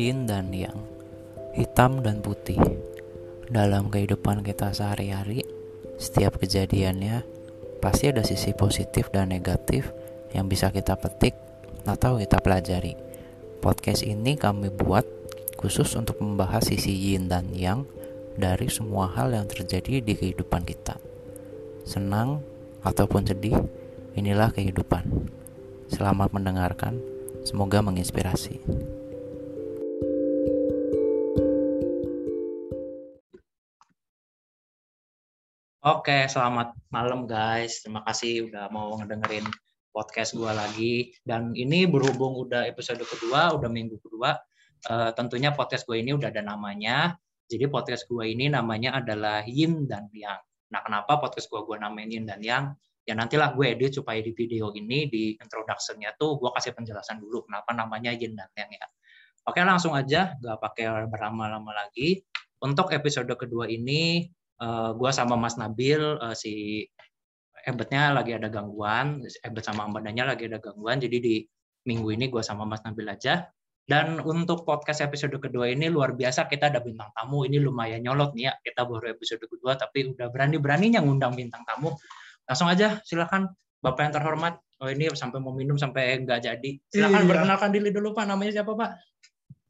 yin dan yang, hitam dan putih. Dalam kehidupan kita sehari-hari, setiap kejadiannya pasti ada sisi positif dan negatif yang bisa kita petik atau kita pelajari. Podcast ini kami buat khusus untuk membahas sisi yin dan yang dari semua hal yang terjadi di kehidupan kita. Senang ataupun sedih, inilah kehidupan. Selamat mendengarkan, semoga menginspirasi. Oke, selamat malam guys. Terima kasih udah mau ngedengerin podcast gue lagi. Dan ini berhubung udah episode kedua, udah minggu kedua, uh, tentunya podcast gue ini udah ada namanya. Jadi podcast gue ini namanya adalah Yin dan Yang. Nah, kenapa podcast gue gue namain Yin dan Yang? Ya nantilah gue edit supaya di video ini di introduction-nya tuh gue kasih penjelasan dulu kenapa namanya Yin dan Yang ya. Oke, langsung aja, gak pakai berlama-lama lagi. Untuk episode kedua ini uh, eh, gue sama Mas Nabil uh, si Ebetnya lagi ada gangguan, Ebet sama Ambadanya lagi ada gangguan, jadi di minggu ini gue sama Mas Nabil aja. Dan untuk podcast episode kedua ini luar biasa kita ada bintang tamu. Ini lumayan nyolot nih ya. Kita baru episode kedua tapi udah berani-beraninya ngundang bintang tamu. Langsung aja silakan Bapak yang terhormat. Oh ini sampai mau minum sampai nggak jadi. Silakan iya. perkenalkan diri dulu Pak. Namanya siapa Pak?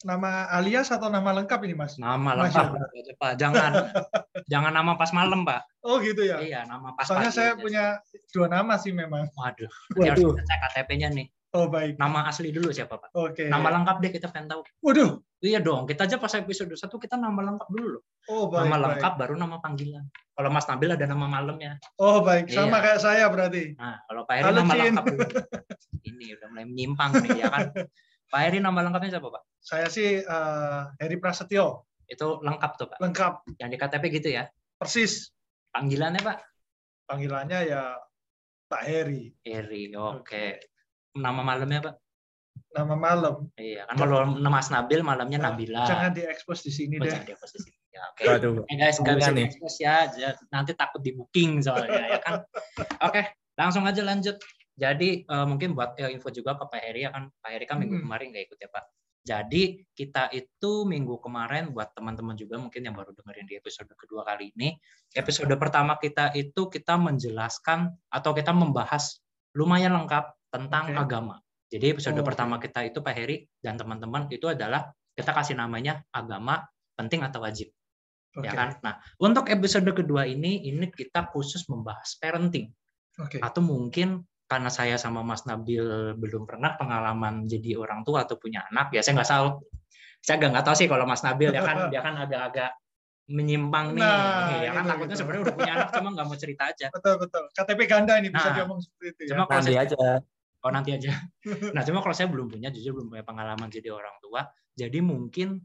Nama alias atau nama lengkap ini mas? Nama lengkap Pak. Jangan jangan nama pas malam Pak. Oh gitu ya? Iya nama pas. Soalnya saya aja. punya dua nama sih memang. Waduh. Waduh. Harus cek KTP-nya nih. Oh baik. Nama asli dulu siapa Pak? Oke. Okay. Nama lengkap deh kita pengen tahu. Waduh. Iya dong. Kita aja pas episode satu kita nama lengkap dulu loh. Oh baik. Nama lengkap baru nama panggilan. Kalau Mas Nabil ada nama malamnya. Oh baik. Sama iya. kayak saya berarti. Nah kalau Pak Heri nama lengkap dulu. Ini udah mulai menyimpang nih ya kan. Pak Heri nama lengkapnya siapa Pak? Saya sih uh, Heri Prasetyo. Itu lengkap tuh Pak? Lengkap. Yang di KTP gitu ya? Persis. Panggilannya Pak? Panggilannya ya Pak Heri. Heri, oke. Okay. Nama malamnya Pak? Nama malam. Iya, kan kalau nama Mas Nabil malamnya nah, Nabila. Jangan diekspos di sini oh, deh. Jangan diekspos di sini. Ya, oke. Okay. Eh, guys, nggak bisa diekspos ya. Nanti takut di booking soalnya ya kan. Oke, okay, langsung aja lanjut. Jadi uh, mungkin buat uh, info juga ke Pak Heri ya kan Pak Heri kan minggu hmm. kemarin nggak ikut ya Pak. Jadi kita itu minggu kemarin buat teman-teman juga mungkin yang baru dengerin di episode kedua kali ini, episode pertama kita itu kita menjelaskan atau kita membahas lumayan lengkap tentang okay. agama. Jadi episode oh, pertama kita itu Pak Heri dan teman-teman itu adalah kita kasih namanya agama penting atau wajib. Okay. Ya kan? Nah, untuk episode kedua ini ini kita khusus membahas parenting. Okay. Atau mungkin karena saya sama Mas Nabil belum pernah pengalaman jadi orang tua atau punya anak, ya saya nggak tahu. Saya nggak tahu sih kalau Mas Nabil ya kan dia kan agak-agak menyimpang nih, nah, ya kan takutnya gitu. sebenarnya udah punya anak cuma nggak mau cerita aja. Betul betul. KTP ganda ini bisa nah, diomong seperti itu. Ya. Cuma kalau nanti saya, aja. Oh nanti aja. Nah cuma kalau saya belum punya, jujur belum punya pengalaman jadi orang tua, jadi mungkin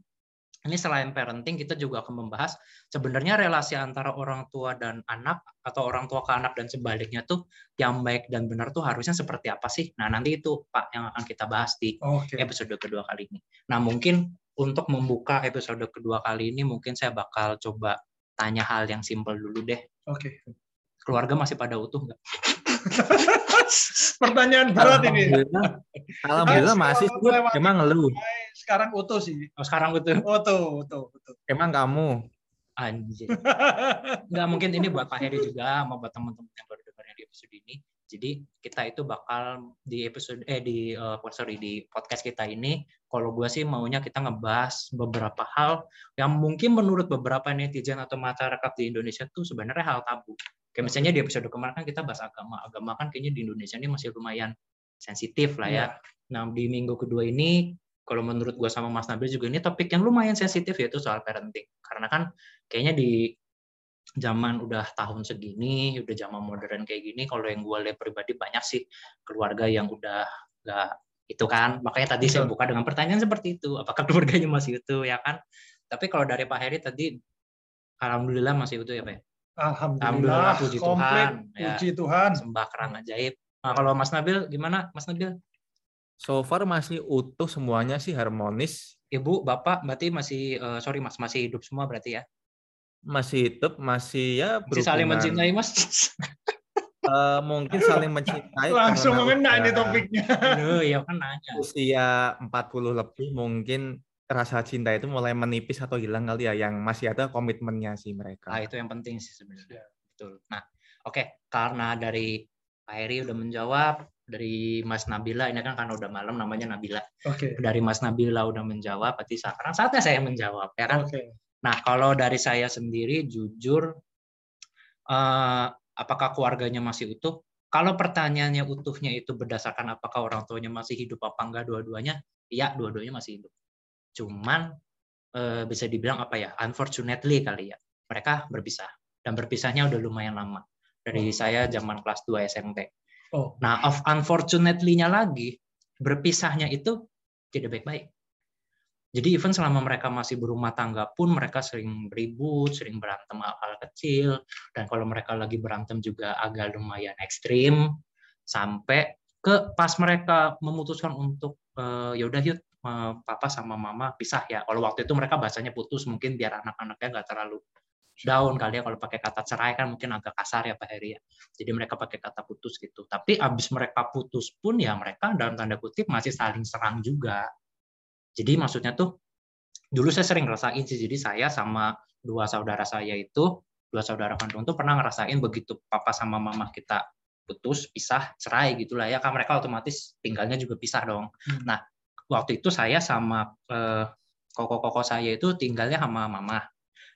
ini selain parenting kita juga akan membahas sebenarnya relasi antara orang tua dan anak atau orang tua ke anak dan sebaliknya tuh yang baik dan benar tuh harusnya seperti apa sih? Nah nanti itu Pak yang akan kita bahas di okay. episode kedua kali ini. Nah mungkin untuk membuka episode kedua kali ini mungkin saya bakal coba tanya hal yang simpel dulu deh. Oke. Okay. Keluarga masih pada utuh nggak? Pertanyaan berat ini. Alhamdulillah masih emang lu. Sekarang utuh sih. Oh, sekarang utuh. Utuh, utuh, utuh. Emang kamu? Anjir. Enggak mungkin ini buat Pak Heri juga, mau buat teman-teman yang baru dengar di episode ini. Jadi kita itu bakal di episode eh di uh, sorry di podcast kita ini, kalau gue sih maunya kita ngebahas beberapa hal yang mungkin menurut beberapa netizen atau masyarakat di Indonesia tuh sebenarnya hal tabu. Kayak misalnya di episode kemarin kan kita bahas agama. Agama kan kayaknya di Indonesia ini masih lumayan sensitif lah ya. Yeah. Nah di minggu kedua ini, kalau menurut gue sama Mas Nabil juga ini topik yang lumayan sensitif yaitu soal parenting. Karena kan kayaknya di zaman udah tahun segini, udah zaman modern kayak gini, kalau yang gue lihat pribadi banyak sih keluarga yang udah nggak itu kan. Makanya tadi Betul. saya buka dengan pertanyaan seperti itu, apakah keluarganya masih utuh ya kan? Tapi kalau dari Pak Heri tadi, alhamdulillah masih utuh ya Pak. Ya? Alhamdulillah, Alhamdulillah puji komplit, Tuhan. Ya, puji Tuhan. Sembah kerang ajaib. Nah, kalau Mas Nabil gimana, Mas Nabil? So far masih utuh semuanya sih harmonis. Ibu, Bapak berarti masih uh, sorry Mas, masih hidup semua berarti ya? Masih hidup, masih ya Masih saling mencintai Mas. uh, mungkin saling mencintai. Langsung mengena ini topiknya. Aduh, ya kan nanya. Usia 40 lebih mungkin rasa cinta itu mulai menipis atau hilang kali ya yang masih ada komitmennya sih mereka. Nah, itu yang penting sih sebenarnya. Betul. Nah, oke, okay. karena dari Pak Heri udah menjawab, dari Mas Nabila ini kan karena udah malam namanya Nabila. Oke. Okay. Dari Mas Nabila udah menjawab, berarti sekarang saatnya saya menjawab ya kan. Oke. Okay. Nah kalau dari saya sendiri jujur, uh, apakah keluarganya masih utuh? Kalau pertanyaannya utuhnya itu berdasarkan apakah orang tuanya masih hidup apa enggak dua-duanya, ya dua-duanya masih hidup. Cuman uh, bisa dibilang apa ya, unfortunately kali ya, mereka berpisah dan berpisahnya udah lumayan lama dari oh. saya zaman kelas 2 SMP Oh. Nah, of unfortunately-nya lagi, berpisahnya itu tidak baik-baik. Jadi even selama mereka masih berumah tangga pun mereka sering ribut, sering berantem hal-hal kecil, dan kalau mereka lagi berantem juga agak lumayan ekstrim, sampai ke pas mereka memutuskan untuk uh, ya udah yuk uh, papa sama mama pisah ya. Kalau waktu itu mereka bahasanya putus mungkin biar anak-anaknya nggak terlalu down kali ya kalau pakai kata cerai kan mungkin agak kasar ya Pak Heri ya. Jadi mereka pakai kata putus gitu. Tapi abis mereka putus pun ya mereka dalam tanda kutip masih saling serang juga. Jadi maksudnya tuh dulu saya sering ngerasain sih. Jadi saya sama dua saudara saya itu, dua saudara kandung tuh pernah ngerasain begitu papa sama mama kita putus, pisah, cerai gitulah ya. Kan mereka otomatis tinggalnya juga pisah dong. Hmm. Nah, waktu itu saya sama eh, koko-koko saya itu tinggalnya sama mama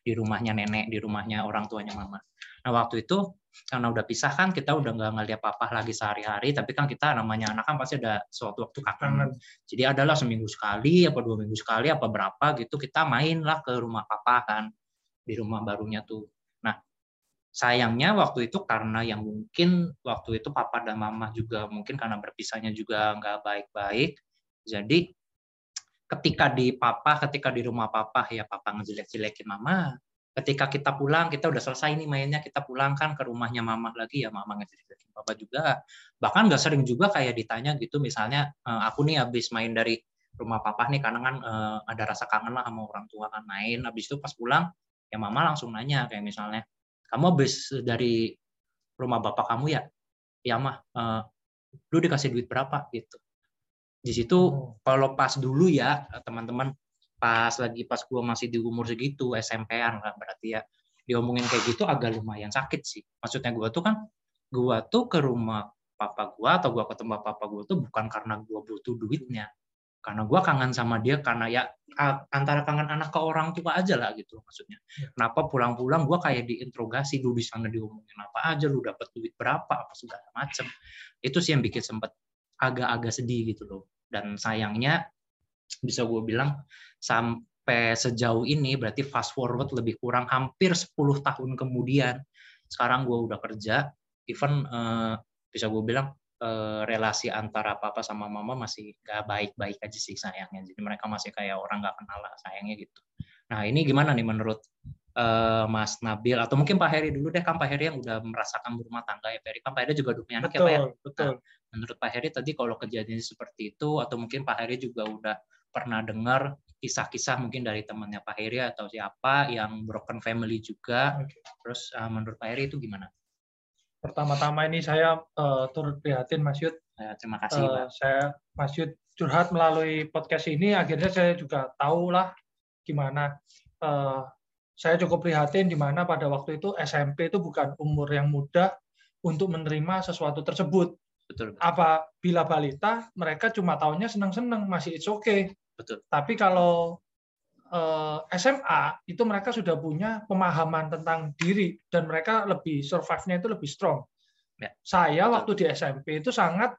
di rumahnya nenek, di rumahnya orang tuanya mama. Nah waktu itu karena udah pisah kan kita udah nggak ngeliat papa lagi sehari-hari, tapi kan kita namanya anak kan pasti ada suatu waktu kangen. Jadi adalah seminggu sekali, apa dua minggu sekali, apa berapa gitu kita main lah ke rumah papa kan di rumah barunya tuh. Nah sayangnya waktu itu karena yang mungkin waktu itu papa dan mama juga mungkin karena berpisahnya juga nggak baik-baik, jadi ketika di papa, ketika di rumah papa, ya papa ngejelek-jelekin mama. Ketika kita pulang, kita udah selesai nih mainnya, kita pulang kan ke rumahnya mama lagi, ya mama ngejelek-jelekin papa juga. Bahkan nggak sering juga kayak ditanya gitu, misalnya eh, aku nih habis main dari rumah papa nih, karena kan eh, ada rasa kangen lah sama orang tua kan main. Habis itu pas pulang, ya mama langsung nanya kayak misalnya, kamu habis dari rumah bapak kamu ya? Ya mah, eh, lu dikasih duit berapa gitu di situ oh. kalau pas dulu ya teman-teman pas lagi pas gua masih di umur segitu SMP-an lah berarti ya. Diomongin kayak gitu agak lumayan sakit sih. Maksudnya gua tuh kan gua tuh ke rumah papa gua atau gua ketemu papa gua tuh bukan karena gua butuh duitnya. Karena gua kangen sama dia karena ya antara kangen anak ke orang tua aja lah gitu maksudnya. Ya. kenapa pulang-pulang gua kayak diinterogasi lu di sana diomongin apa aja? Lu dapat duit berapa? apa segala macem. Itu sih yang bikin sempet agak-agak sedih gitu loh. Dan sayangnya bisa gue bilang sampai sejauh ini berarti fast forward lebih kurang hampir 10 tahun kemudian. Sekarang gue udah kerja even uh, bisa gue bilang uh, relasi antara papa sama mama masih gak baik-baik aja sih sayangnya. Jadi mereka masih kayak orang gak kenal lah sayangnya gitu. Nah ini gimana nih menurut uh, Mas Nabil? Atau mungkin Pak Heri dulu deh kan Pak Heri yang udah merasakan berumah tangga ya Pak Heri. Kan Pak Heri juga udah punya anak betul, ya Pak ya? Betul. Nah, menurut Pak Heri tadi kalau kejadian seperti itu atau mungkin Pak Heri juga udah pernah dengar kisah-kisah mungkin dari temannya Pak Heri atau siapa yang broken family juga okay. terus uh, menurut Pak Heri itu gimana? Pertama-tama ini saya uh, turut prihatin Mas Yud. Ya, terima kasih uh, Pak. Saya Mas Yud curhat melalui podcast ini akhirnya saya juga tahu lah gimana uh, saya cukup prihatin di mana pada waktu itu SMP itu bukan umur yang mudah untuk menerima sesuatu tersebut. Betul. Apa bila balita mereka cuma tahunya senang-senang masih it's okay. Betul. Tapi kalau eh, SMA itu mereka sudah punya pemahaman tentang diri dan mereka lebih survive-nya itu lebih strong. Ya. Saya Betul. waktu di SMP itu sangat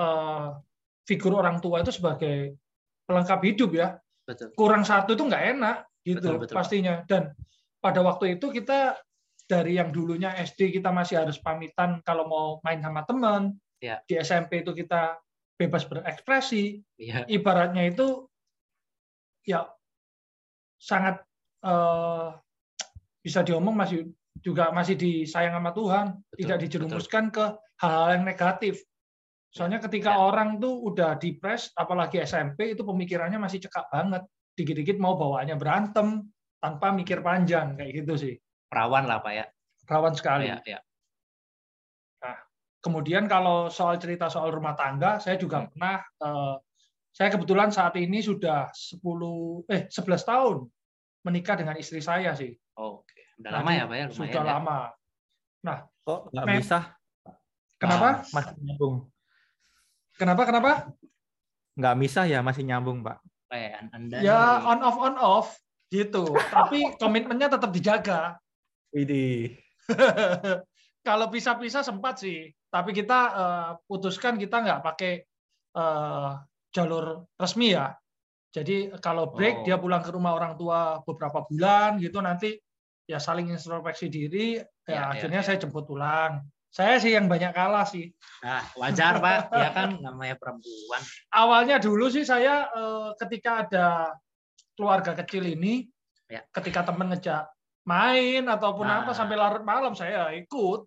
eh, figur orang tua itu sebagai pelengkap hidup ya. Betul. Kurang satu itu nggak enak gitu betul, betul. pastinya. Dan pada waktu itu kita dari yang dulunya SD kita masih harus pamitan kalau mau main sama teman, ya. di SMP itu kita bebas berekspresi, ya. ibaratnya itu ya sangat uh, bisa diomong masih juga masih disayang sama Tuhan, betul, tidak dijerumuskan betul. ke hal-hal yang negatif. Soalnya ketika ya. orang tuh udah depres, apalagi SMP itu pemikirannya masih cekak banget dikit-dikit mau bawaannya berantem tanpa mikir panjang kayak gitu sih. Perawan lah Pak ya. Perawan sekali. Ya, ya. Nah, kemudian kalau soal cerita soal rumah tangga, saya juga hmm. pernah uh, Saya kebetulan saat ini sudah 10 eh 11 tahun menikah dengan istri saya sih. Oh, Oke, udah Nah, lama ya, Pak ya? Lumayan Sudah ya. lama. Kok nggak bisa? Kenapa? Masih nyambung. Kenapa? Kenapa? Nggak bisa ya, masih nyambung, Pak. Eh, an- Anda Ya nih, on off on off gitu. Tapi komitmennya tetap dijaga. Widih. Kalau pisah-pisah sempat sih, tapi kita eh, putuskan kita nggak pakai eh, jalur resmi ya. Jadi kalau break Oh. dia pulang ke rumah orang tua beberapa bulan gitu nanti ya saling introspeksi diri. Ya, Ya, ya, akhirnya ya. saya jemput pulang. Saya sih yang banyak kalah sih. Nah, wajar, Pak. Ya kan namanya perempuan. Awalnya dulu sih saya eh, ketika ada keluarga kecil ini, Ya. ketika temen ngejak main ataupun Nah. apa sampai larut malam saya ikut.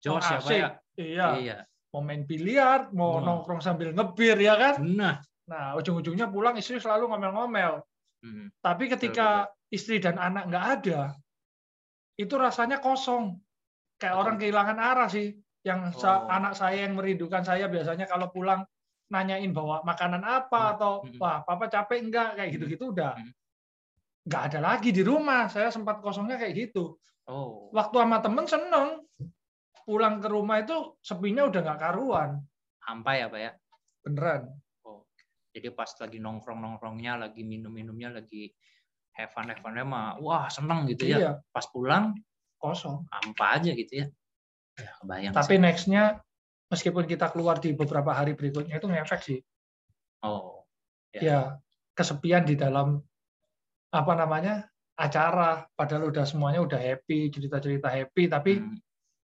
Jos ya, Pak Asik. ya? Iya. Iya. Mau main biliar, mau Hmm. nongkrong sambil ngebir ya kan. Nah. Nah, ujung-ujungnya pulang istri selalu ngomel-ngomel. Hmm. Tapi ketika istri dan anak nggak ada, itu rasanya kosong. Kayak Betul. orang kehilangan arah sih. Yang sa- Oh. anak saya yang merindukan saya biasanya kalau pulang nanyain bawa makanan apa Hmm. atau Hmm. wah papa capek enggak kayak gitu-gitu udah Hmm. nggak ada lagi di rumah. Saya sempat kosongnya kayak gitu. Oh. Waktu sama temen seneng. Pulang ke rumah itu sepinya udah nggak karuan. Hampa ya, Pak ya? Beneran. Jadi pas lagi nongkrong-nongkrongnya, lagi minum-minumnya, lagi have fun, have fun-nya mah, wah seneng gitu ya. Iya, Pas pulang, kosong. hampa aja gitu ya. Ya, kebayang Tapi sih. next-nya meskipun kita keluar di beberapa hari berikutnya itu ngefek sih. Oh, Ya. Ya, kesepian di dalam apa namanya? acara padahal udah semuanya udah happy, cerita-cerita happy tapi hmm,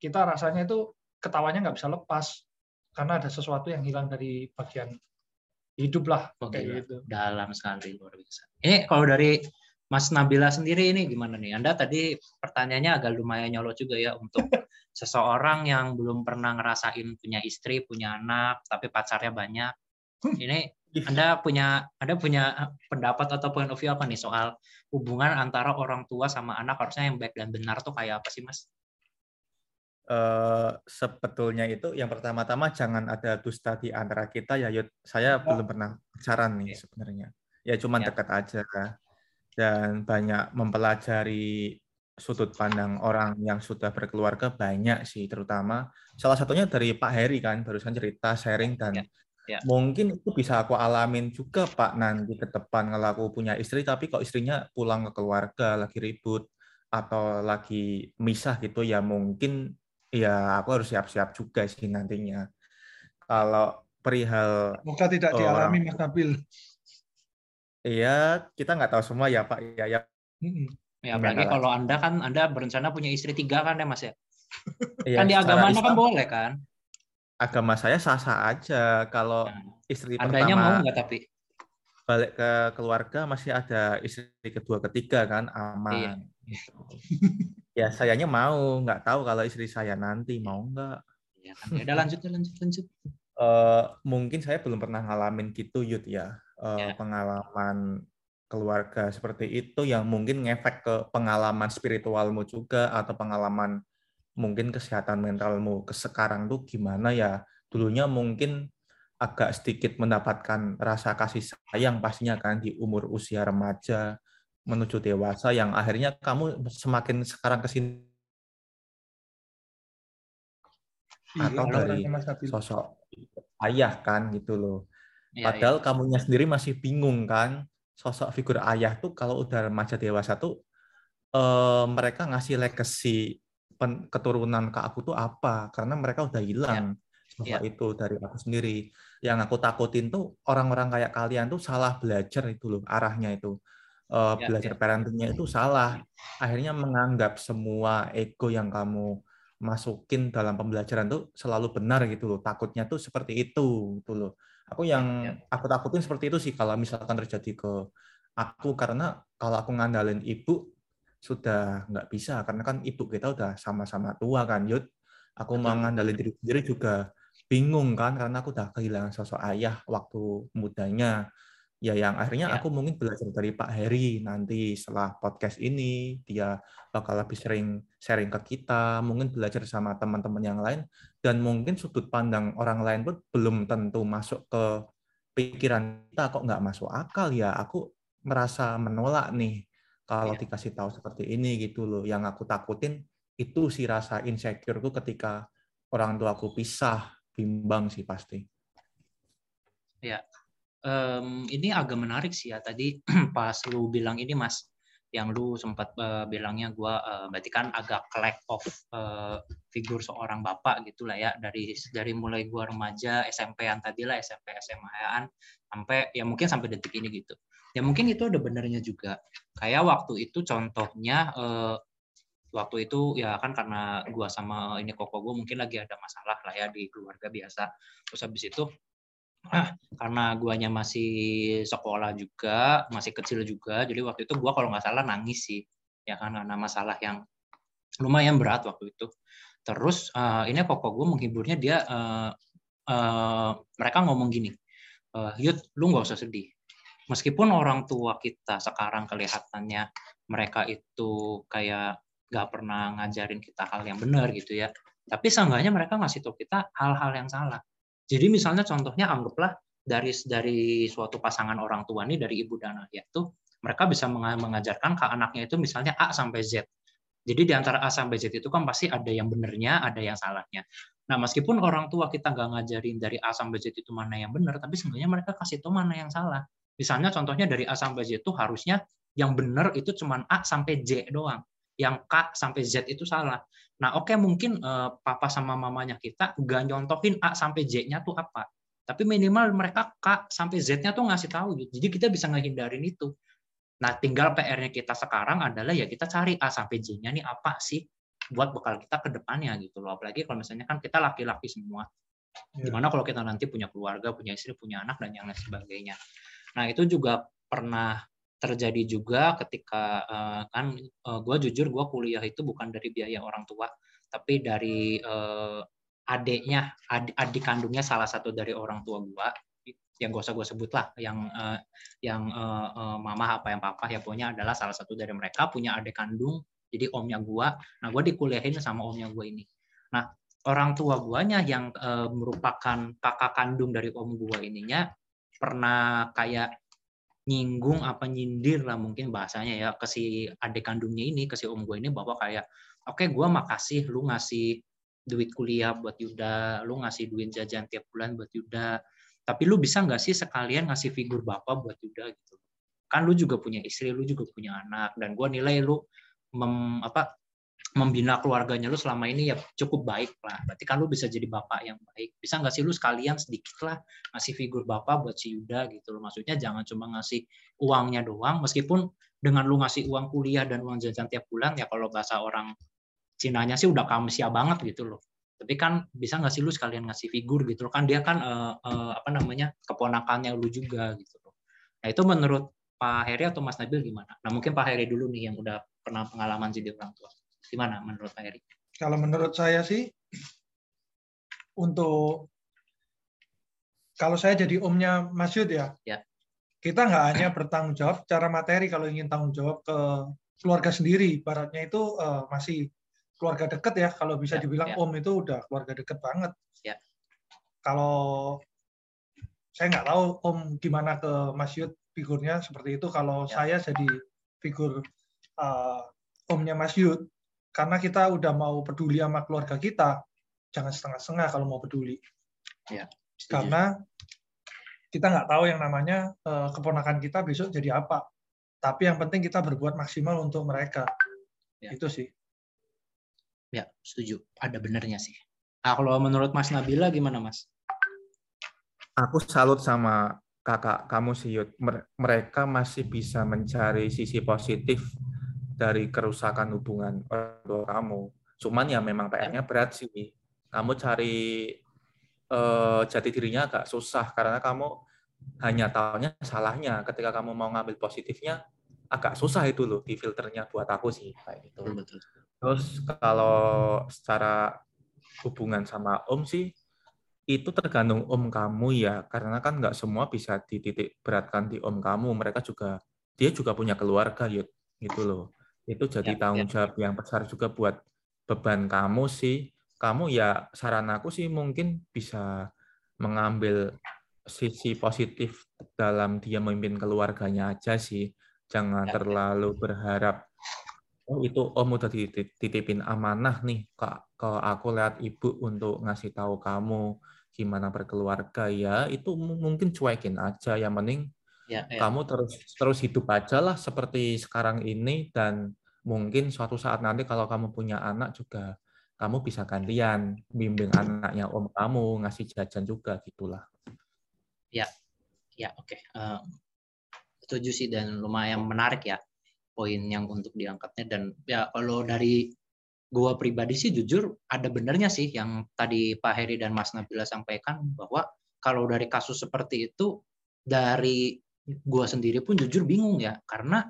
kita rasanya itu ketawanya nggak bisa lepas karena ada sesuatu yang hilang dari bagian hidup lah Oh, kayak gitu. dalam sekali luar biasa. Ini kalau dari Mas Nabila sendiri ini gimana nih? Anda tadi pertanyaannya agak lumayan nyolot juga ya untuk seseorang yang belum pernah ngerasain punya istri, punya anak, tapi pacarnya banyak. Ini Anda punya Anda punya eh, pendapat atau point of view apa nih soal hubungan antara orang tua sama anak harusnya yang baik dan benar tuh kayak apa sih, Mas? Eh, sebetulnya itu yang pertama-tama jangan ada dusta di antara kita ya Yud. Saya belum pernah pacaran nih sebenarnya. Ya cuman Ya. dekat aja dan banyak mempelajari sudut pandang orang yang sudah berkeluarga banyak sih terutama salah satunya dari Pak Heri kan barusan cerita sharing dan Ya, ya. mungkin itu bisa aku alamin juga Pak nanti ke depan kalau aku punya istri tapi kok istrinya pulang ke keluarga lagi ribut atau lagi misah gitu ya mungkin ya aku harus siap-siap juga sih nantinya. Kalau perihal Semoga tidak Oh, dialami orang- Mas Nabil. ya kita nggak tahu semua ya Pak ya, ya. Ya, apalagi kalau Anda kan Anda berencana punya istri tiga kan ya, Mas ya? ya, Kan di agama Anda kan boleh kan? agama saya sah-sah aja kalau Nah, istri Andanya mau pertama nggak tapi? balik ke keluarga masih ada istri kedua ketiga kan Iya. aman Gitu. ya sayanya mau nggak tahu kalau istri saya nanti mau nggak Ya kan. Ya udah lanjut lanjut lanjut. Eh, mungkin saya belum pernah ngalamin gitu Yud ya Eh, Ya. pengalaman keluarga seperti itu yang mungkin ngefek ke pengalaman spiritualmu juga atau pengalaman mungkin kesehatan mentalmu ke sekarang tuh gimana ya dulunya mungkin agak sedikit mendapatkan rasa kasih sayang pastinya kan di umur usia remaja menuju dewasa yang akhirnya kamu semakin sekarang ke sini atau Halo, dari Mas Nabil. sosok ayah kan gitu loh Ya, Padahal kamunya sendiri masih bingung kan, sosok figur ayah tuh kalau udah remaja dewasa tuh eh, mereka ngasih legacy pen- keturunan ke aku tuh apa? Karena mereka udah hilang sosok Ya. itu dari aku sendiri. Yang aku takutin tuh orang-orang kayak kalian tuh salah belajar itu loh arahnya itu. Eh, Ya, belajar ya. parentingnya itu salah. Akhirnya menganggap semua ego yang kamu masukin dalam pembelajaran tuh selalu benar gitu loh. Takutnya tuh seperti itu gitu loh. Aku yang Ya, aku takutin seperti itu sih kalau misalkan terjadi ke aku karena kalau aku ngandalin ibu sudah nggak bisa karena kan ibu kita udah sama-sama tua kan Yud. Aku mau ngandalin diri sendiri juga bingung kan karena aku udah kehilangan sosok ayah waktu mudanya. Ya yang akhirnya Ya. aku mungkin belajar dari Pak Heri nanti setelah podcast ini. Dia bakal lebih sering sharing ke kita, mungkin belajar sama teman-teman yang lain. Dan mungkin sudut pandang orang lain pun belum tentu masuk ke pikiran kita kok nggak masuk akal ya. Aku merasa menolak nih kalau Iya. dikasih tahu seperti ini gitu loh. Yang aku takutin itu sih rasa insecureku ketika orang tua aku pisah bimbang sih pasti Em, ini agak menarik sih ya. Tadi pas lu bilang ini mas yang lu sempat eh, bilangnya gua eh, berarti kan agak lack of eh, figur seorang bapak gitulah ya. Dari dari mulai gua remaja SMP-an tadi lah SMP SMA-an sampai ya mungkin sampai detik ini gitu. Ya mungkin itu ada benernya juga. Kayak waktu itu contohnya eh, waktu itu ya kan karena gua sama ini koko gua mungkin lagi ada masalah lah ya di keluarga biasa. Terus habis itu karena guanya masih sekolah juga masih kecil juga jadi waktu itu gua kalau nggak salah nangis sih ya kan karena masalah yang lumayan berat waktu itu. Terus eh, ini koko gue menghiburnya dia eh, eh, mereka ngomong gini eh, Yud lu nggak usah sedih. Meskipun orang tua kita sekarang kelihatannya mereka itu kayak nggak pernah ngajarin kita hal yang benar gitu ya tapi seenggaknya mereka ngasih tahu kita hal-hal yang salah jadi misalnya contohnya anggaplah dari dari suatu pasangan orang tua nih dari ibu dan ayah itu mereka bisa menga- mengajarkan ke anaknya itu misalnya A sampai Z. Jadi di antara A sampai Z itu kan pasti ada yang benernya, ada yang salahnya. Nah meskipun orang tua kita nggak ngajarin dari A sampai Z itu mana yang benar, tapi sebenarnya mereka kasih tahu mana yang salah. Misalnya contohnya dari A sampai Z itu harusnya yang benar itu cuma A sampai J doang. Yang K sampai Z itu salah. Nah, oke mungkin eh, papa sama mamanya kita nggak nyontohin A sampai Z-nya tuh apa. Tapi minimal mereka K sampai Z-nya tuh ngasih tahu gitu. Jadi kita bisa ngehindarin itu. Nah, tinggal PR-nya kita sekarang adalah ya kita cari A sampai Z-nya nih apa sih buat bekal kita ke depannya gitu loh. Apalagi kalau misalnya kan kita laki-laki semua. Ya. Gimana kalau kita nanti punya keluarga, punya istri, punya anak dan yang lain sebagainya. Nah, itu juga pernah terjadi juga ketika eh, kan gue jujur gue kuliah itu bukan dari biaya orang tua tapi dari eh, adiknya adik, adik kandungnya salah satu dari orang tua gue yang gak usah gue sebut lah yang eh, yang eh, eh, mama apa yang papa ya pokoknya adalah salah satu dari mereka punya adik kandung jadi omnya gue nah gue dikuliahin sama omnya gue ini. Nah orang tua guanya yang eh, merupakan kakak kandung dari om gue ininya pernah kayak nyinggung apa nyindir lah mungkin bahasanya ya ke si adik kandungnya ini ke si om gue ini bahwa kayak oke gue makasih lu ngasih duit kuliah buat Yuda lu ngasih duit jajan tiap bulan buat Yuda tapi lu bisa nggak sih sekalian ngasih figur bapak buat Yuda? Gitu. Kan lu juga punya istri lu juga punya anak dan gue nilai lu mem, apa membina keluarganya lu selama ini ya cukup baik lah. Berarti kan lu bisa jadi bapak yang baik. Bisa nggak sih lu sekalian sedikit lah ngasih figur bapak buat si Yuda gitu loh. Maksudnya jangan cuma ngasih uangnya doang. Meskipun dengan lu ngasih uang kuliah dan uang jajan tiap bulan ya kalau bahasa orang Cinanya sih udah kamsia banget gitu loh. Tapi kan bisa nggak sih lu sekalian ngasih figur gitu loh. Kan dia kan eh, eh, apa namanya keponakannya lu juga gitu loh. Nah itu menurut Pak Heri atau Mas Nabil gimana? Nah mungkin Pak Heri dulu nih yang udah pernah pengalaman jadi orang tua. Gimana menurut Pak Heri? Kalau menurut saya sih untuk kalau saya jadi omnya Mas Yud ya, Ya. kita nggak hanya bertanggung jawab secara materi kalau ingin tanggung jawab ke keluarga sendiri, baratnya itu eh, masih keluarga dekat ya. Kalau bisa Ya, dibilang ya. om itu udah keluarga dekat banget. Ya. Kalau saya nggak tahu om gimana ke Mas Yud figurnya seperti itu. Kalau Ya. saya jadi figur eh, omnya Mas Yud, karena kita udah mau peduli sama keluarga kita, jangan setengah-setengah kalau mau peduli. Setuju. Karena kita nggak tahu yang namanya eh, keponakan kita besok jadi apa. Tapi yang penting kita berbuat maksimal untuk mereka. Ya. Itu sih. Ya, setuju. Ada benernya sih. Nah, kalau menurut Mas Nabila gimana, Mas? Aku salut sama kakak kamu sih, Yud. Mer- Mereka masih bisa mencari sisi positif dari kerusakan hubungan orang tua kamu. Cuman ya memang PR-nya berat sih. Kamu cari eh, jati dirinya agak susah karena kamu hanya tahunya salahnya. Ketika kamu mau ngambil positifnya, agak susah itu loh di filternya buat aku sih kayak gitu. betul. Terus kalau secara hubungan sama om sih, itu tergantung om kamu ya, karena kan nggak semua bisa dititik beratkan di om kamu. Mereka juga, dia juga punya keluarga, Yud, gitu loh. Itu jadi Ya, tanggung jawab yang besar juga buat beban kamu sih. Kamu ya, saran aku sih mungkin bisa mengambil sisi positif dalam dia memimpin keluarganya aja sih. Jangan Ya, ya. terlalu berharap oh itu om udah dititipin amanah nih kak ke aku lihat ibu untuk ngasih tahu kamu gimana berkeluarga ya itu mu- mungkin cuekin aja yang penting Ya, ya. kamu terus terus hidup aja lah seperti sekarang ini dan mungkin suatu saat nanti kalau kamu punya anak juga kamu bisa gantian bimbing anaknya om kamu ngasih jajan juga gitulah Ya, oke. Eh, setuju sih dan lumayan menarik ya poin yang untuk diangkatnya dan ya kalau dari gua pribadi sih jujur ada benernya sih yang tadi Pak Heri dan Mas Nabila sampaikan bahwa kalau dari kasus seperti itu dari gua sendiri pun jujur bingung ya karena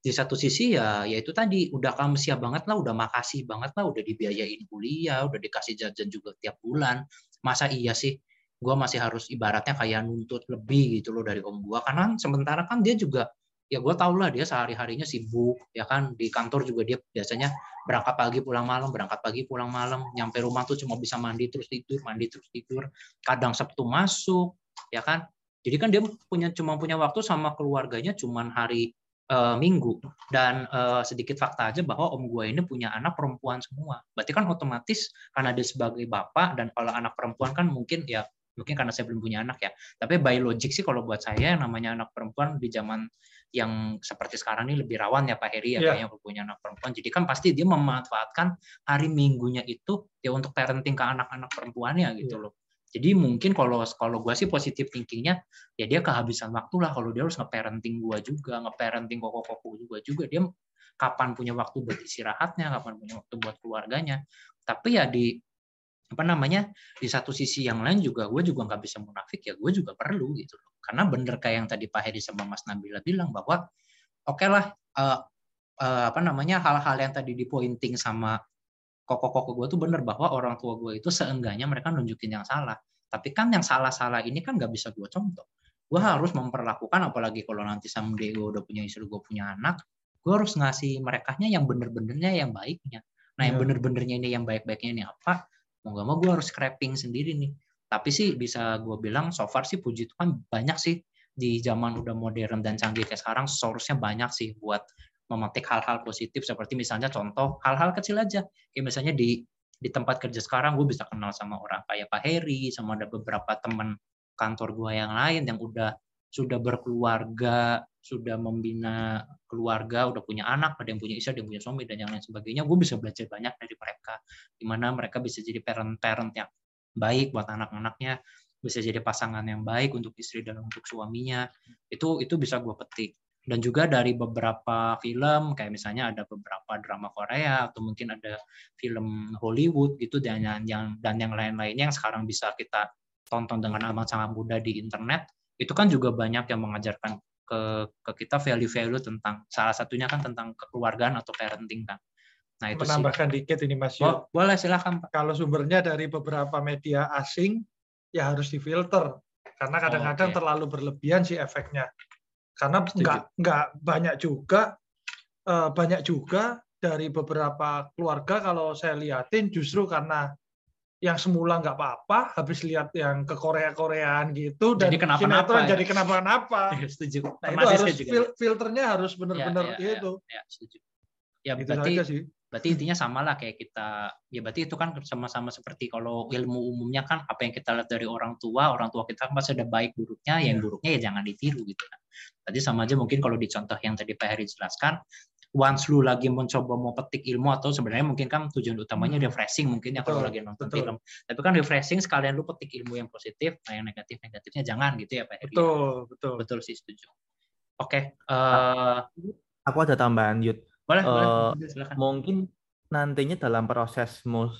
di satu sisi ya yaitu tadi udah kamu siap banget lah udah makasih banget lah udah dibiayain kuliah udah dikasih jajan juga tiap bulan. Masa iya sih gue masih harus ibaratnya kayak nuntut lebih gitu loh dari om gue karena sementara kan dia juga ya gue tau lah dia sehari harinya sibuk ya kan. Di kantor juga dia biasanya berangkat pagi pulang malam berangkat pagi pulang malam. Nyampe rumah tuh cuma bisa mandi terus tidur mandi terus tidur. Kadang sabtu masuk ya kan jadi kan dia punya cuma punya waktu sama keluarganya cuma hari eh, minggu. Dan eh, sedikit fakta aja bahwa om gue ini punya anak perempuan semua. Berarti kan otomatis karena dia sebagai bapak dan kalau anak perempuan kan mungkin ya mungkin karena saya belum punya anak ya. Tapi by logic sih kalau buat saya yang namanya anak perempuan di zaman yang seperti sekarang ini lebih rawan ya Pak Heri ya kayaknya kalau punya anak perempuan. Jadi kan pasti dia memanfaatkan hari minggunya itu ya untuk parenting ke anak-anak perempuannya gitu Iya. loh jadi mungkin kalau kalau gue sih positif thinkingnya ya dia kehabisan waktu lah kalau dia harus nge-parenting gue juga nge-parenting koko-koko juga juga. Dia kapan punya waktu buat istirahatnya kapan punya waktu buat keluarganya. Tapi ya di apa namanya di satu sisi yang lain juga gue juga nggak bisa munafik ya gue juga perlu gitu loh. Karena bener kayak yang tadi Pak Hedi sama Mas Nabila bilang bahwa oke lah eh, eh, apa namanya hal-hal yang tadi di pointing sama koko-koko gue tuh bener bahwa orang tua gue itu seenggaknya mereka nunjukin yang salah. Tapi kan yang salah-salah ini kan nggak bisa gue contoh. Gue harus memperlakukan apalagi kalau nanti someday gue udah punya istri gue punya anak gue harus ngasih merekanya yang bener-benernya yang baiknya. Nah yang Iya. bener-benernya ini yang baik-baiknya ini apa? Mau gak mau gue harus scrapping sendiri nih. Tapi sih bisa gue bilang so far sih puji Tuhan banyak sih di zaman udah modern dan canggih kayak sekarang source-nya banyak sih buat memetik hal-hal positif seperti misalnya contoh hal-hal kecil aja. Kayak misalnya di di tempat kerja sekarang gue bisa kenal sama orang kayak Pak Heri sama ada beberapa teman kantor gue yang lain yang udah sudah berkeluarga sudah membina keluarga udah punya anak ada yang punya istri ada yang punya suami dan yang lain sebagainya. Gue bisa belajar banyak dari mereka. Gimana mereka bisa jadi parent-parent yang baik buat anak-anaknya bisa jadi pasangan yang baik untuk istri dan untuk suaminya. Itu itu bisa gue petik dan juga dari beberapa film kayak misalnya ada beberapa drama Korea atau mungkin ada film Hollywood gitu dan yang, yang dan yang lain-lainnya yang sekarang bisa kita tonton dengan amat sangat mudah di internet itu kan juga banyak yang mengajarkan ke ke kita value-value tentang salah satunya kan tentang kekeluargaan atau parenting kan nah itu sih menambahkan dikit ini Mas Yud. Bo- boleh silahkan Pak Kalau sumbernya dari beberapa media asing, ya harus difilter. Karena kadang-kadang oke. terlalu berlebihan sih efeknya. Karena nggak nggak banyak juga eh, banyak juga dari beberapa keluarga kalau saya liatin justru karena yang semula nggak apa-apa habis lihat yang ke Korea Koreaan gitu dan Jadi kenapa-napa sinetron ya? jadi kenapa-napa. Setuju. Nah, itu harus juga. fil- filternya harus benar-benar Ya, ya, ya, itu. ya, setuju. Ya itu berarti sih berarti intinya sama lah kayak kita ya berarti itu kan sama-sama seperti kalau ilmu umumnya kan apa yang kita lihat dari orang tua orang tua kita kan pasti ada baik buruknya yang Iya. buruknya ya jangan ditiru gitu kan tadi sama aja mungkin kalau di contoh yang tadi Pak Heri jelaskan once lu lagi mencoba mau petik ilmu atau sebenarnya mungkin kan tujuan utamanya Hmm. refreshing mungkin ya kalau lagi nonton betul. film tapi kan refreshing sekalian lu petik ilmu yang positif nah yang negatif negatifnya jangan gitu ya Pak Heri betul betul betul sih setuju oke eh, Aku ada tambahan, Yud. Boleh Eh, boleh. Silakan. Mungkin nantinya dalam prosesmu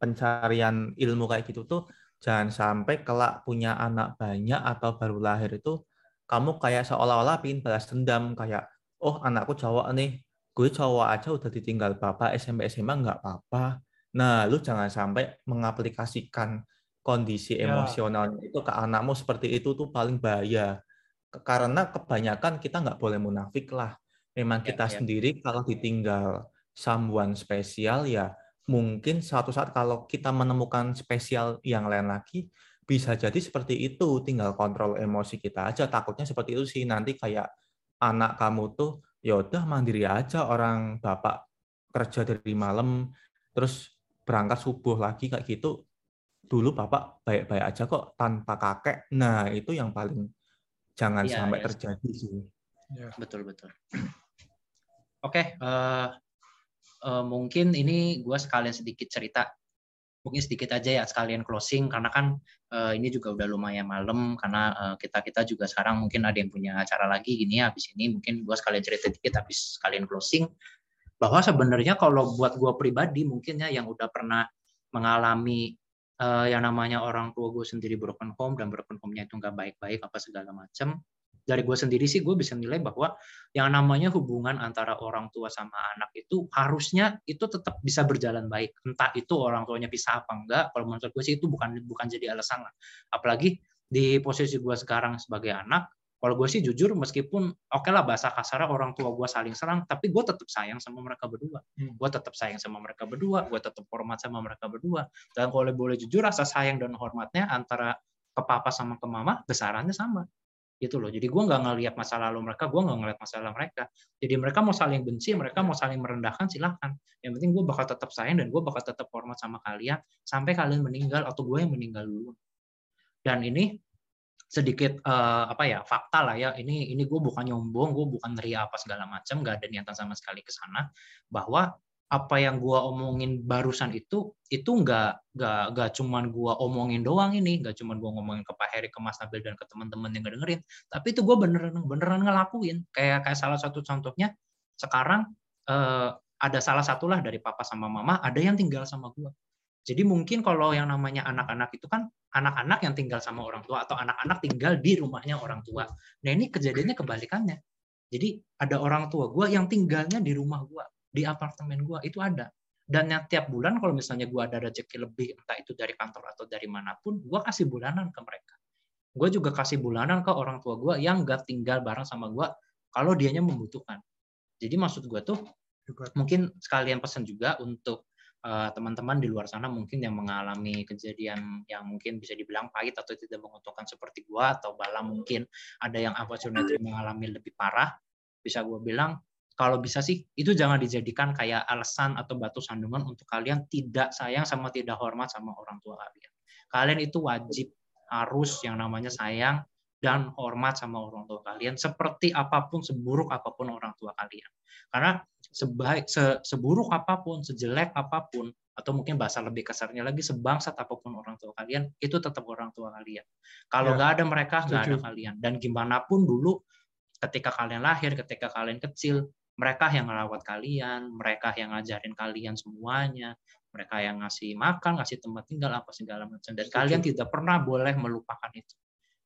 pencarian ilmu kayak gitu tuh jangan sampai kelak punya anak banyak atau baru lahir itu kamu kayak seolah-olah pingin balas dendam kayak oh anakku cowok nih gue cowok aja udah ditinggal bapak SMP SMA nggak apa-apa. Nah lu jangan sampai mengaplikasikan kondisi Ya. emosional itu ke anakmu seperti itu tuh paling bahaya. Karena kebanyakan kita nggak boleh munafik lah memang Ya, kita ya. sendiri kalau ditinggal someone spesial ya mungkin suatu saat kalau kita menemukan spesial yang lain lagi bisa jadi seperti itu. Tinggal kontrol emosi kita aja. Takutnya seperti itu sih. Nanti kayak anak kamu tuh ya udah mandiri aja. Orang bapak kerja dari malam terus berangkat subuh lagi kayak gitu. Dulu bapak baik-baik aja kok tanpa kakek. Nah itu yang paling jangan ya, sampai ya. terjadi sih. Ya. betul betul oke okay, uh, uh, eh, mungkin ini gue sekalian sedikit cerita. Mungkin sedikit aja ya sekalian closing karena kan uh, ini juga udah lumayan malam karena uh, kita kita juga sekarang mungkin ada yang punya acara lagi gini habis ini mungkin gue sekalian cerita dikit habis sekalian closing. Bahwa sebenarnya kalau buat gue pribadi mungkin ya yang udah pernah mengalami uh, yang namanya orang tua gue sendiri broken home dan broken home-nya itu nggak baik-baik apa segala macam dari gue sendiri sih gue bisa nilai bahwa yang namanya hubungan antara orang tua sama anak itu harusnya itu tetap bisa berjalan baik. Entah itu orang tuanya pisah apa enggak kalau menurut gue sih itu bukan bukan jadi alasan lah. Apalagi di posisi gue sekarang sebagai anak kalau gue sih jujur meskipun oke okay lah bahasa kasar orang tua gue saling serang tapi gue tetap sayang sama mereka berdua. Hmm. gue tetap sayang sama mereka berdua gue tetap hormat sama mereka berdua. Dan kalau boleh jujur rasa sayang dan hormatnya antara ke papa sama ke mama besarannya sama gitu loh. Jadi gue nggak ngelihat masa lalu mereka, gue nggak ngelihat masalah mereka. Jadi mereka mau saling benci, mereka mau saling merendahkan, silahkan. Yang penting gue bakal tetap sayang dan gue bakal tetap hormat sama kalian sampai kalian meninggal atau gue yang meninggal dulu. Dan ini sedikit uh, apa ya fakta lah ya ini ini gue bukan nyombong gue bukan ria apa segala macam nggak ada niatan sama sekali ke sana bahwa apa yang gua omongin barusan itu itu nggak nggak nggak cuman gua omongin doang ini nggak cuman gua ngomongin ke Pak Heri ke Mas Nabil dan ke teman-teman yang dengerin tapi itu gua beneran beneran ngelakuin. Kayak kayak salah satu contohnya sekarang eh, ada salah satu lah dari papa sama mama ada yang tinggal sama gua. Jadi mungkin kalau yang namanya anak-anak itu kan anak-anak yang tinggal sama orang tua atau anak-anak tinggal di rumahnya orang tua. Nah ini kejadiannya kebalikannya. Jadi ada orang tua gue yang tinggalnya di rumah gue di apartemen gue itu ada. Dan yang tiap bulan kalau misalnya gue ada rezeki lebih entah itu dari kantor atau dari mana pun gue kasih bulanan ke mereka. Gue juga kasih bulanan ke orang tua gue yang gak tinggal bareng sama gue kalau dianya membutuhkan. Jadi maksud gue tuh mungkin sekalian pesan juga untuk eh, teman-teman uh, di luar sana mungkin yang mengalami kejadian yang mungkin bisa dibilang pahit atau tidak menguntungkan seperti gue atau bala mungkin ada yang opportunity mengalami lebih parah bisa gue bilang kalau bisa sih itu jangan dijadikan kayak alasan atau batu sandungan untuk kalian tidak sayang sama tidak hormat sama orang tua kalian. Kalian itu wajib harus yang namanya sayang dan hormat sama orang tua kalian seperti apa pun seburuk apa pun orang tua kalian. Karena sebaik se, seburuk apa pun, sejelek apa pun atau mungkin bahasa lebih kasarnya lagi sebangsat apa pun orang tua kalian itu tetap orang tua kalian. Kalau ya, nggak ya, ada mereka nggak ada kalian dan gimana pun dulu ketika kalian lahir, ketika kalian kecil, mereka yang ngerawat kalian, mereka yang ngajarin kalian semuanya, mereka yang ngasih makan, ngasih tempat tinggal apa segala macam. Dan Setuju. kalian tidak pernah boleh melupakan itu.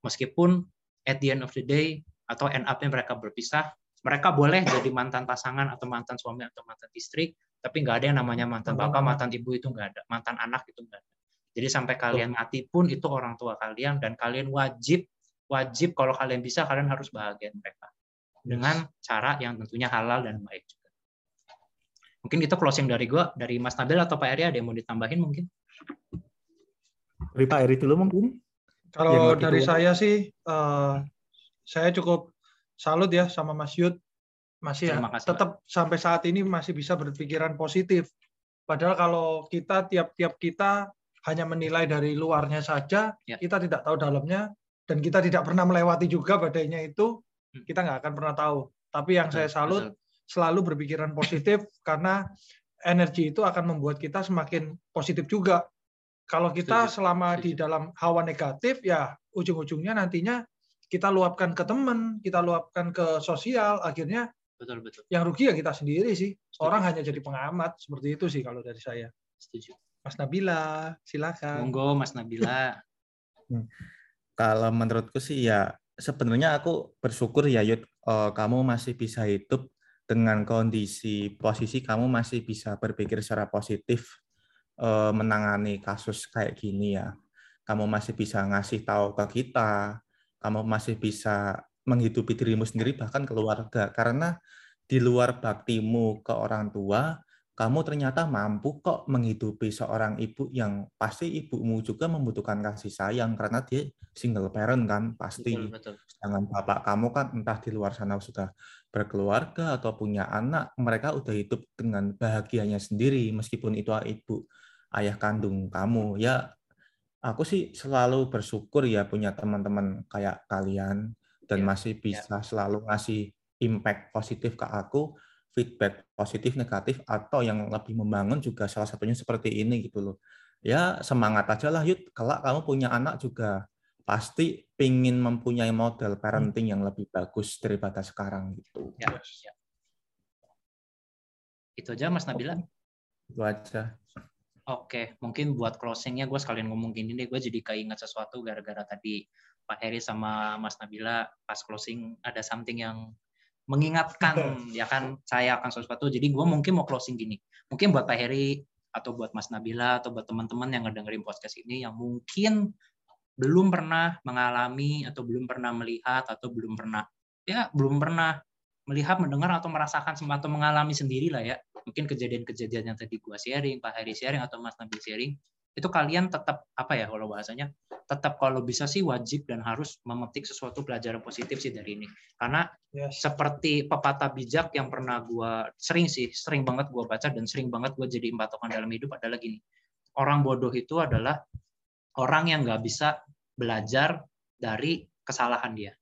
Meskipun at the end of the day atau end up-nya mereka berpisah, mereka boleh jadi mantan pasangan atau mantan suami atau mantan istri, tapi nggak ada yang namanya mantan bapak, mantan ibu itu nggak ada, mantan anak itu nggak ada. Jadi sampai kalian mati pun itu orang tua kalian dan kalian wajib wajib kalau kalian bisa kalian harus bahagia mereka dengan cara yang tentunya halal dan baik juga. Mungkin itu closing dari gue, dari Mas Nabil atau Pak Eri ada yang mau ditambahin mungkin? Dari Pak Eri dulu mungkin. Kalau dari saya sih, uh, saya cukup salut ya sama Mas Yud. Masih ya, tetap Pak. sampai saat ini masih bisa berpikiran positif. Padahal kalau kita tiap-tiap kita hanya menilai dari luarnya saja, ya. kita tidak tahu dalamnya, dan kita tidak pernah melewati juga badainya itu. Kita nggak akan pernah tahu. Tapi yang saya salut selalu berpikiran positif karena energi itu akan membuat kita semakin positif juga. Kalau kita selama di dalam hawa negatif, ya ujung-ujungnya nantinya kita luapkan ke teman, kita luapkan ke sosial, akhirnya betul betul. Yang rugi ya kita sendiri sih. Setuju. Orang hanya jadi pengamat seperti itu sih kalau dari saya. Setuju. Mas Nabila, silakan. Monggo Mas Nabila. Hmm. kalau menurutku sih ya sebenarnya aku bersyukur ya Yud, uh, kamu masih bisa hidup dengan kondisi posisi kamu masih bisa berpikir secara positif uh, menangani kasus kayak gini ya. Kamu masih bisa ngasih tahu ke kita, kamu masih bisa menghidupi dirimu sendiri bahkan keluarga karena di luar baktimu ke orang tua, kamu ternyata mampu kok menghidupi seorang ibu yang pasti ibumu juga membutuhkan kasih sayang karena dia single parent kan pasti. Betul, betul. Sedangkan bapak kamu kan entah di luar sana sudah berkeluarga atau punya anak, mereka udah hidup dengan bahagianya sendiri meskipun itu ibu ayah kandung kamu. Ya aku sih selalu bersyukur ya punya teman-teman kayak kalian dan Ya, masih bisa selalu ngasih impact positif ke aku, feedback positif negatif atau yang lebih membangun juga salah satunya seperti ini gitu loh. Ya semangat aja lah Yud, kalau kamu punya anak juga pasti pingin mempunyai model parenting yang lebih bagus daripada sekarang gitu. Ya, ya. Itu aja Mas Nabila. Itu aja. Oke, mungkin buat closingnya gue sekalian ngomong gini deh, gue jadi keinget sesuatu gara-gara tadi Pak Heri sama Mas Nabila pas closing ada something yang mengingatkan ya kan saya akan sesuatu. Jadi gue mungkin mau closing gini. Mungkin buat Pak Heri atau buat Mas Nabila atau buat teman-teman yang ngedengerin podcast ini yang mungkin belum pernah mengalami atau belum pernah melihat atau belum pernah ya belum pernah melihat, mendengar atau merasakan atau mengalami sendiri lah ya mungkin kejadian-kejadian yang tadi gua sharing, Pak Heri sharing atau Mas Nabil sharing, itu kalian tetap apa ya kalau bahasanya tetap kalau bisa sih wajib dan harus memetik sesuatu pelajaran positif sih dari ini karena yes. seperti pepatah bijak yang pernah gua sering sih sering banget gua baca dan sering banget gua jadi patokan dalam hidup adalah gini orang bodoh itu adalah orang yang nggak bisa belajar dari kesalahan dia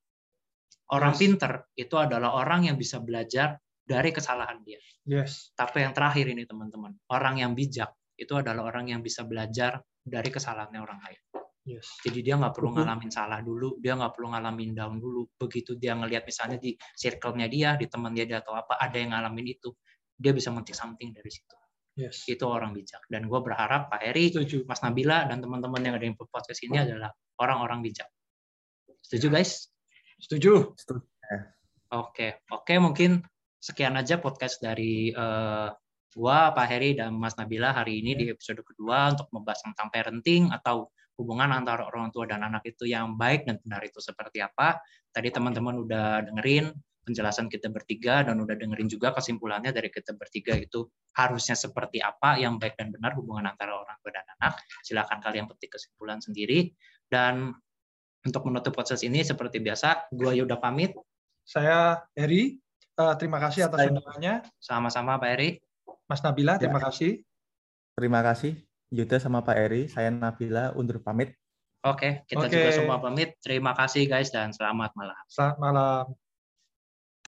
orang yes. pinter itu adalah orang yang bisa belajar dari kesalahan dia. Yes. Tapi yang terakhir ini teman-teman, orang yang bijak itu adalah orang yang bisa belajar dari kesalahannya orang lain. Yes. Jadi dia nggak perlu ngalamin salah dulu, dia nggak perlu ngalamin down dulu. Begitu dia ngelihat misalnya di circle-nya dia, di teman dia, dia atau apa, ada yang ngalamin itu, dia bisa memetik something dari situ. Yes. Itu orang bijak. Dan gue berharap Pak Heri, Setuju. Mas Nabila, dan teman-teman yang ada di podcast ini adalah orang-orang bijak. Setuju guys? Setuju. Setuju. Oke, oke mungkin sekian aja podcast dari uh, gua Pak Heri dan Mas Nabila hari ini di episode kedua untuk membahas tentang parenting atau hubungan antara orang tua dan anak itu yang baik dan benar itu seperti apa. Tadi teman-teman udah dengerin penjelasan kita bertiga dan udah dengerin juga kesimpulannya dari kita bertiga itu harusnya seperti apa yang baik dan benar hubungan antara orang tua dan anak. Silakan kalian petik kesimpulan sendiri dan untuk menutup proses ini seperti biasa, gua Yuda pamit. Saya Heri. Uh, terima kasih atas undangannya. Sama-sama Pak Eri. Mas Nabila, terima ya. kasih. Terima kasih Yuda sama Pak Eri. Saya Nabila undur pamit. Oke, kita okay. juga semua pamit. Terima kasih guys dan selamat malam. Selamat malam.